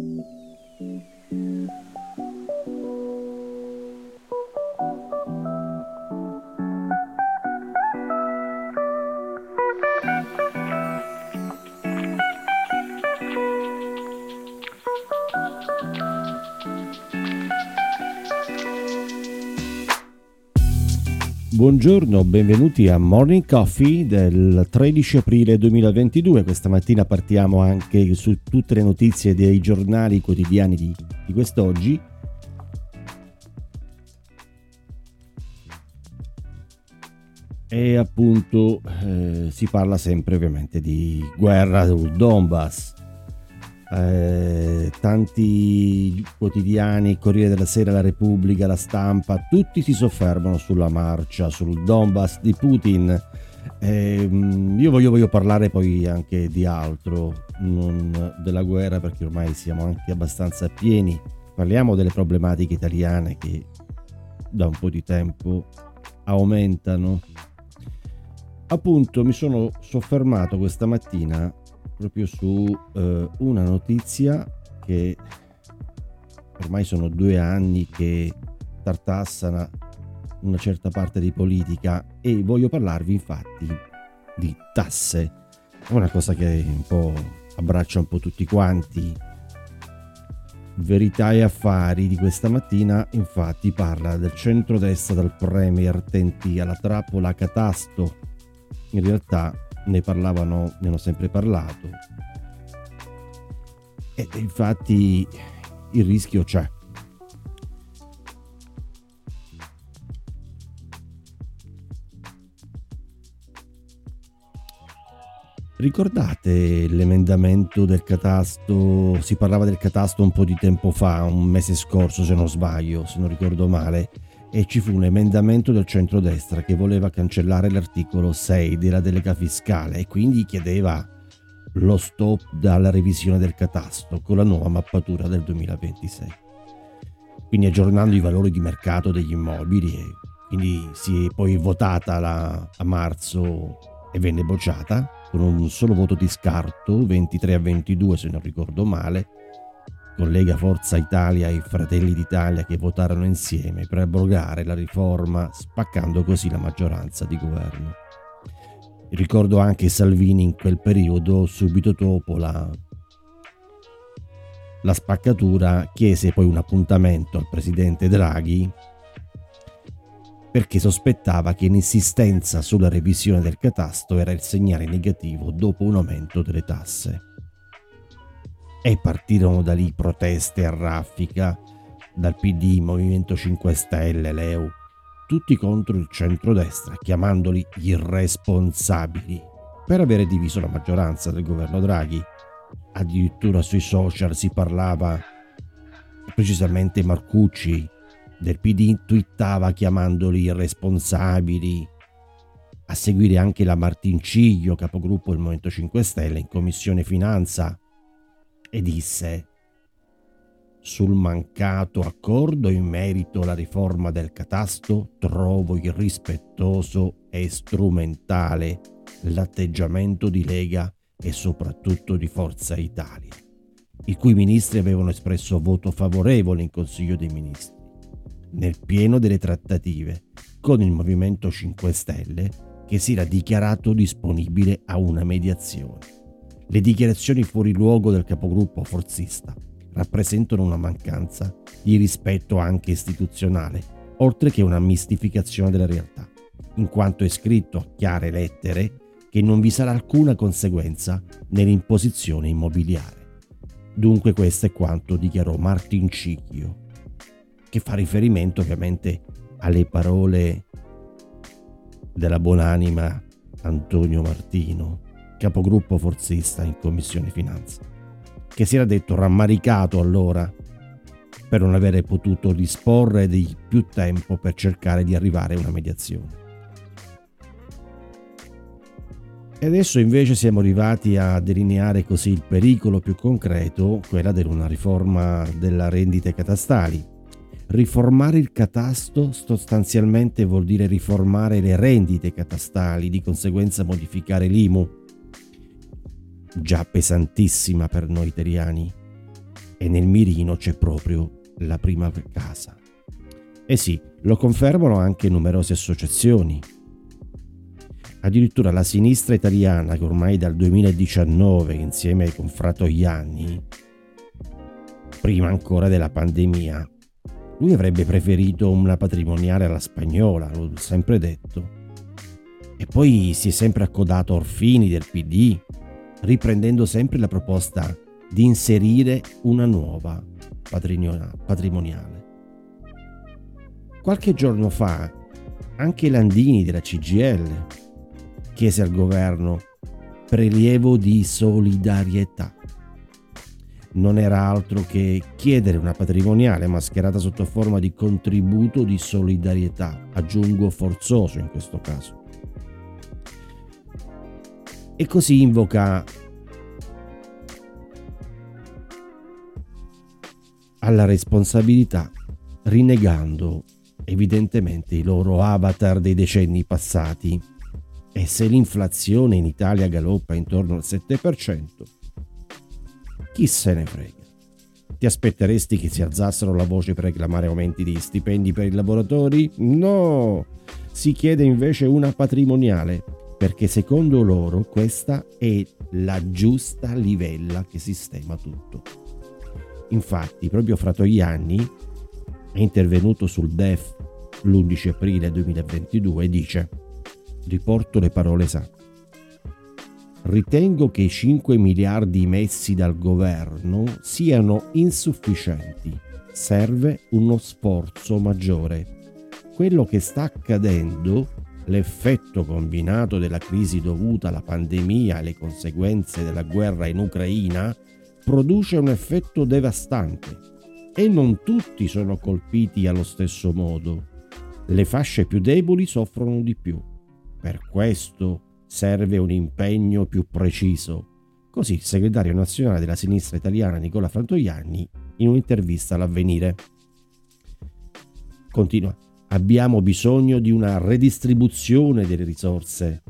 Thank you. Buongiorno, benvenuti a Morning Coffee del 13 aprile 2022. Questa mattina partiamo anche su tutte le notizie dei giornali quotidiani di, di quest'oggi. E appunto eh, si parla sempre ovviamente di guerra sul Donbass eh, tanti quotidiani, Corriere della Sera, La Repubblica, La Stampa, tutti si soffermano sulla marcia, sul Donbass di Putin. Eh, io voglio, voglio, parlare poi anche di altro, non della guerra perché ormai siamo anche abbastanza pieni. Parliamo delle problematiche italiane che da un po' di tempo aumentano. Appunto mi sono soffermato questa mattina proprio su eh, una notizia che ormai sono due anni che tartassana una certa parte di politica e voglio parlarvi infatti di tasse. È una cosa che un po' abbraccia un po' tutti quanti. Verità e affari di questa mattina infatti parla del centrodestra dal premier tenti alla trappola catasto. In realtà ne parlavano, ne hanno sempre parlato. E infatti il rischio c'è. Ricordate l'emendamento del catasto? Si parlava del catasto un po' di tempo fa, un mese scorso se non sbaglio, se non ricordo male e ci fu un emendamento del centrodestra che voleva cancellare l'articolo 6 della delega fiscale e quindi chiedeva lo stop dalla revisione del catasto con la nuova mappatura del 2026. Quindi aggiornando i valori di mercato degli immobili e quindi si è poi votata la, a marzo e venne bocciata con un solo voto di scarto, 23 a 22 se non ricordo male, collega Forza Italia e Fratelli d'Italia che votarono insieme per abrogare la riforma spaccando così la maggioranza di governo. Ricordo anche Salvini in quel periodo, subito dopo la, la spaccatura, chiese poi un appuntamento al presidente Draghi perché sospettava che l'insistenza sulla revisione del catasto era il segnale negativo dopo un aumento delle tasse. E partirono da lì proteste a raffica dal PD, Movimento 5 Stelle, Leu, tutti contro il centrodestra, chiamandoli irresponsabili per avere diviso la maggioranza del governo Draghi. Addirittura sui social si parlava, precisamente Marcucci del PD twittava chiamandoli irresponsabili, a seguire anche la Martinciglio, capogruppo del Movimento 5 Stelle in Commissione Finanza, e disse sul mancato accordo in merito alla riforma del catasto trovo irrispettoso e strumentale l'atteggiamento di Lega e soprattutto di Forza Italia, i cui ministri avevano espresso voto favorevole in Consiglio dei Ministri, nel pieno delle trattative con il Movimento 5 Stelle che si era dichiarato disponibile a una mediazione. Le dichiarazioni fuori luogo del capogruppo forzista rappresentano una mancanza di rispetto anche istituzionale, oltre che una mistificazione della realtà, in quanto è scritto a chiare lettere che non vi sarà alcuna conseguenza nell'imposizione immobiliare. Dunque questo è quanto dichiarò Martin Cicchio, che fa riferimento ovviamente alle parole della buonanima Antonio Martino, capogruppo forzista in Commissione Finanza, che si era detto rammaricato allora per non avere potuto disporre di più tempo per cercare di arrivare a una mediazione. E adesso invece siamo arrivati a delineare così il pericolo più concreto, quella di una riforma della rendite catastali. Riformare il catasto sostanzialmente vuol dire riformare le rendite catastali, di conseguenza modificare l'IMU, già pesantissima per noi italiani, e nel mirino c'è proprio la prima casa. E sì, lo confermano anche numerose associazioni. Addirittura la sinistra italiana, che ormai dal 2019, insieme con Fratoianni, prima ancora della pandemia, lui avrebbe preferito una patrimoniale alla spagnola, l'ho sempre detto. E poi si è sempre accodato a Orfini del PD, riprendendo sempre la proposta di inserire una nuova patrimoniale. Qualche giorno fa anche Landini della CGL chiese al governo prelievo di solidarietà. Non era altro che chiedere una patrimoniale mascherata sotto forma di contributo di solidarietà, aggiungo forzoso in questo caso. E così invoca alla responsabilità rinnegando evidentemente i loro avatar dei decenni passati e se l'inflazione in Italia galoppa intorno al 7%, chi se ne frega? Ti aspetteresti che si alzassero la voce per reclamare aumenti di stipendi per i lavoratori? No! Si chiede invece una patrimoniale, perché secondo loro questa è la giusta livella che sistema tutto. Infatti, proprio Fratoianni è intervenuto sul DEF l'11 aprile 2022 e dice, riporto le parole esatte, ritengo che i 5 miliardi messi dal governo siano insufficienti, serve uno sforzo maggiore. Quello che sta accadendo, l'effetto combinato della crisi dovuta alla pandemia e alle conseguenze della guerra in Ucraina, produce un effetto devastante e non tutti sono colpiti allo stesso modo. Le fasce più deboli soffrono di più. Per questo serve un impegno più preciso. Così il segretario nazionale della sinistra italiana Nicola Frantoianni in un'intervista all'avvenire. Continua. Abbiamo bisogno di una redistribuzione delle risorse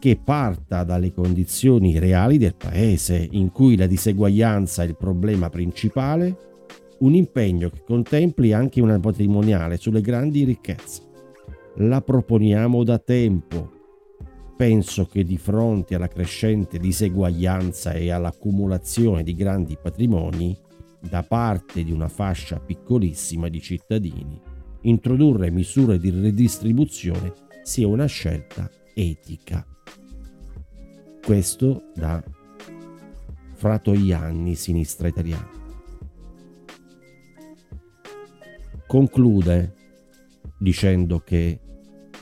che parta dalle condizioni reali del paese in cui la diseguaglianza è il problema principale un impegno che contempli anche una patrimoniale sulle grandi ricchezze. La proponiamo da tempo. Penso che di fronte alla crescente diseguaglianza e all'accumulazione di grandi patrimoni da parte di una fascia piccolissima di cittadini, introdurre misure di redistribuzione sia una scelta etica. Questo da Fratoianni, sinistra italiana. conclude dicendo che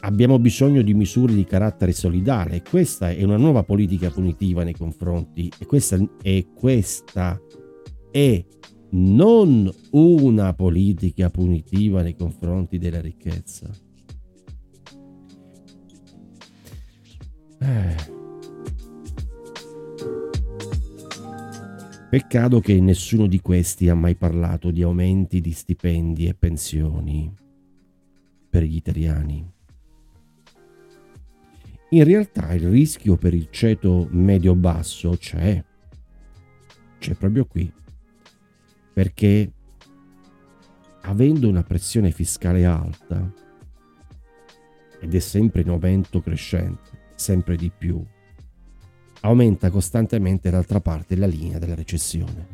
abbiamo bisogno di misure di carattere solidale. Questa è una nuova politica punitiva nei confronti e questa è, questa è non una politica punitiva nei confronti della ricchezza. Eh. Peccato che nessuno di questi ha mai parlato di aumenti di stipendi e pensioni per gli italiani. In realtà il rischio per il ceto medio-basso c'è, c'è proprio qui, perché avendo una pressione fiscale alta, ed è sempre in aumento crescente, sempre di più, aumenta costantemente d'altra parte la linea della recessione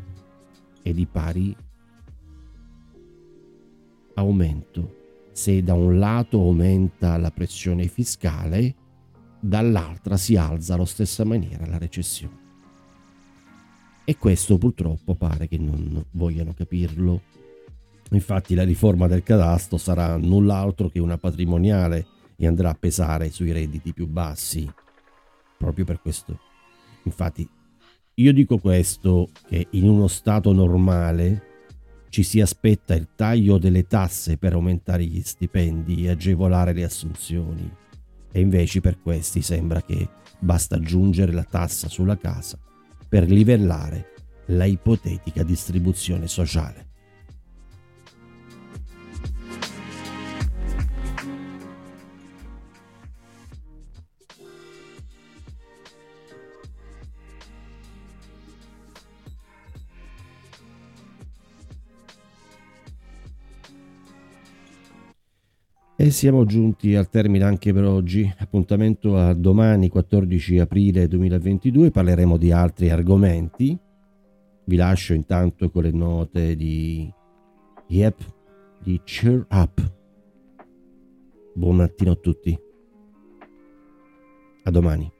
e di pari aumento. Se da un lato aumenta la pressione fiscale, dall'altra si alza allo stessa maniera la recessione. E questo purtroppo pare che non vogliano capirlo. Infatti la riforma del cadasto sarà null'altro che una patrimoniale e andrà a pesare sui redditi più bassi, proprio per questo Infatti, io dico questo, che in uno Stato normale ci si aspetta il taglio delle tasse per aumentare gli stipendi e agevolare le assunzioni. E invece per questi sembra che basta aggiungere la tassa sulla casa per livellare la ipotetica distribuzione sociale. E siamo giunti al termine anche per oggi. Appuntamento a domani 14 aprile 2022. Parleremo di altri argomenti. Vi lascio intanto con le note di Yep, di Cheer Up. Buon mattino a tutti. A domani.